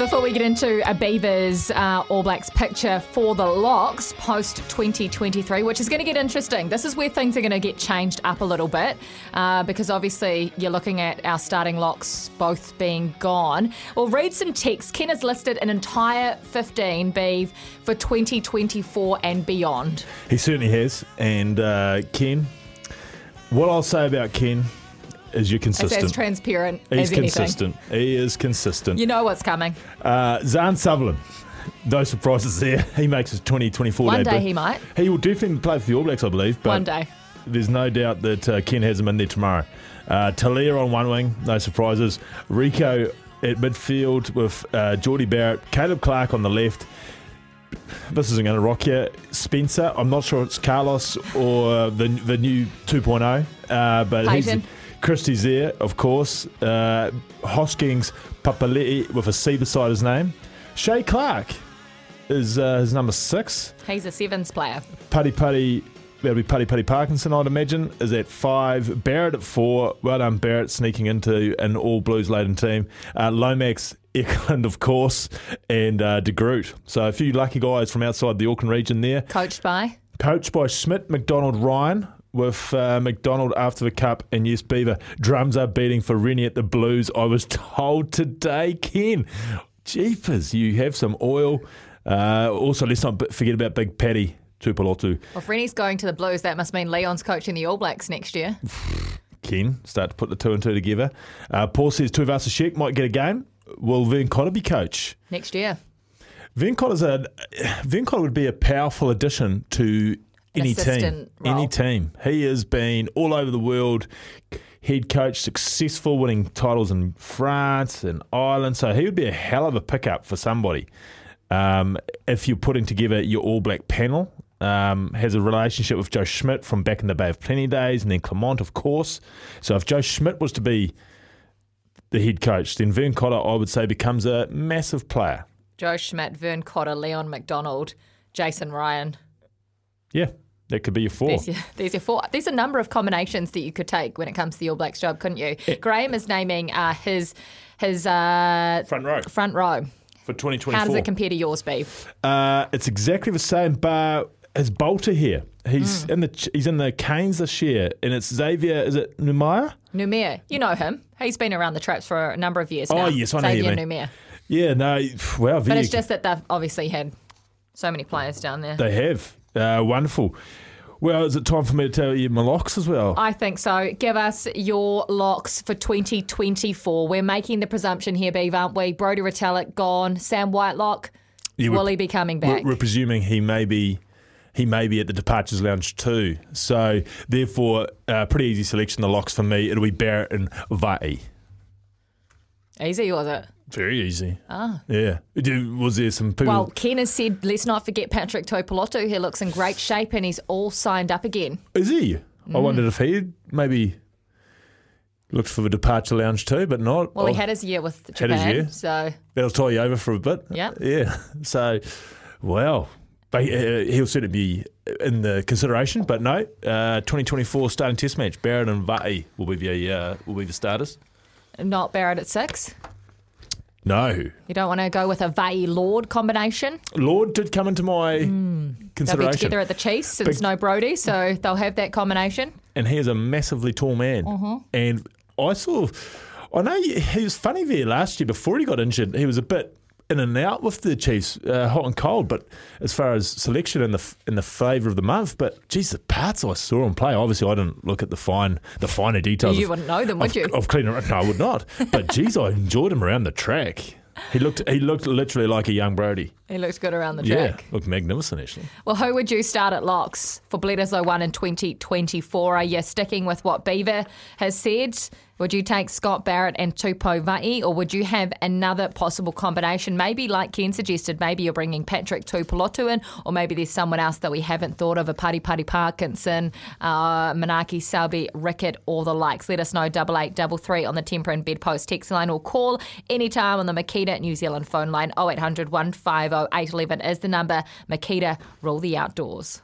Before we get into a Beavers uh, All Blacks picture for the locks post 2023, which is going to get interesting. This is where things are going to get changed up a little bit uh, because obviously you're looking at our starting locks both being gone. We'll read some text. Ken has listed an entire 15 Beav for 2024 and beyond. He certainly has. And uh, Ken, what I'll say about Ken is It's consistent. as transparent He's as anything. consistent. He is consistent. You know what's coming. Uh, Zahn Sutherland. No surprises there. He makes his 2024 One day he might. He will definitely play for the All Blacks, I believe. But One day. There's no doubt that uh, Ken has him in there tomorrow. Uh, Telea on one wing, no surprises. Rieko at midfield with uh, Jordie Barrett, Caleb Clarke on the left. This isn't going to rock you. Spencer, I'm not sure it's Carlos or the the new 2.0, uh, but Peyton. he's Christie's there, of course. Uh, Hoskins Papali'i with a C beside his name. Shay Clark is uh, his number six. He's a sevens player. Pari Pari, that'll be Pari Pari Parkinson, I'd imagine, is at five. Barrett at four. Well done, Barrett, sneaking into an all blues laden team. Uh, Lomax, Eklund, of course, and uh, De Groot. So a few lucky guys from outside the Auckland region there. Coached by Coached by Schmidt, MacDonald, Ryan. With uh, MacDonald after the cup, and yes, Beaver drums are beating for Rennie at the Blues. I was told today, Ken, jeepers, you have some oil. Uh, also, let's not forget about Big Paddy Tuipulotu. Well, if Rennie's going to the Blues, that must mean Leon's coaching the All Blacks next year. Ken start to put the two and two together. Uh, Paul says Tuivasa might get a game. Will Vern Cotter be coach? Next year. Vern Cotter's a Vern Cotter would be a powerful addition to any team. role. Any team. He has been all over the world. Head coach, successful, winning titles in France and Ireland. So he would be a hell of a pickup for somebody. Um, if you're putting together your All Black panel, um, has a relationship with Joe Schmidt from back in the Bay of Plenty days, and then Clement, of course. So if Joe Schmidt was to be the head coach, then Vern Cotter, I would say, becomes a massive player. Joe Schmidt, Vern Cotter, Leon MacDonald, Jason Ryan. Yeah, that could be your four. There's your, there's your four. There's a number of combinations that you could take when it comes to the All Blacks job, couldn't you? Graham is naming uh, his his uh, Front row front row. for 2024. How does it compare to yours, Beef? Uh, it's exactly the same, but his bolter here. He's Hmm. in the he's in the Canes this year, and it's Xavier. Is it Numia? Numia, you know him. He's been around the traps for a number of years now. Oh, yes, I know you Xavier mean. Yeah, no, wow, But it's just that they've obviously had so many players down there. they have uh, wonderful. Well, is it time for me to tell you my locks as well? I think so. Give us your locks for 2024. We're making the presumption here, Beav, aren't we? Brodie Retallick gone. Sam Whitelock, Yeah, will he be coming we're, back? we're presuming he may be. He may be at the departures lounge too. So, therefore, uh, pretty easy selection. The locks for me, it'll be Barrett and Vaa'i. Easy, was it? Very easy. Ah. Yeah. Was there some people? Well, Ken has said, let's not forget Patrick Tuipulotu. He looks in great shape and he's all signed up again. Is he? I Mm. wondered if he maybe looked for the departure lounge too, but not. Well, he Oh, had his year with Had Japan, his year. so That'll tie you over for a bit. Yeah. Yeah. So, well, but uh, he'll certainly be in the consideration. But no, uh, 2024 starting test match. Barrett and Vaa'i will be the uh, will be the starters. not Barrett at six. No, You don't want to go with a Vaa'i Lord combination. Lord did come into my consideration. They'll be together at the Chiefs since Big- no Brodie, so they'll have that combination. and he is a massively tall man. Mm-hmm. And I saw, I know he was funny there last year before he got injured. He was a bit in and out with the Chiefs, uh, hot and cold. But as far as selection and the in the favour of the month, but geez, the parts I saw him play. Obviously, I didn't look at the fine, the finer details. You of- wouldn't know them, would of, you? Of cleaning, no, I would not. But geez, I enjoyed him around the track. He looked he looked literally like a young Brodie. He looked good around the track. Yeah, looked magnificent actually. Well, who would you start at locks for Bledisloe 1 in 2024? Are you sticking with what Beaver has said? Would you take Scott Barrett and Tupou Vaa'i, or would you have another possible combination? Maybe, like Ken suggested, maybe you're bringing Patrick Tuipulotu in, or maybe there's someone else that we haven't thought of, a Pari Pari Parkinson, uh, Manaaki Selby, Rickit, or the likes. Let us know, double eight double three on the Temper and Bedpost text line, or call anytime on the Makita New Zealand phone line, 0800 150 811 is the number. Makita, rule the outdoors.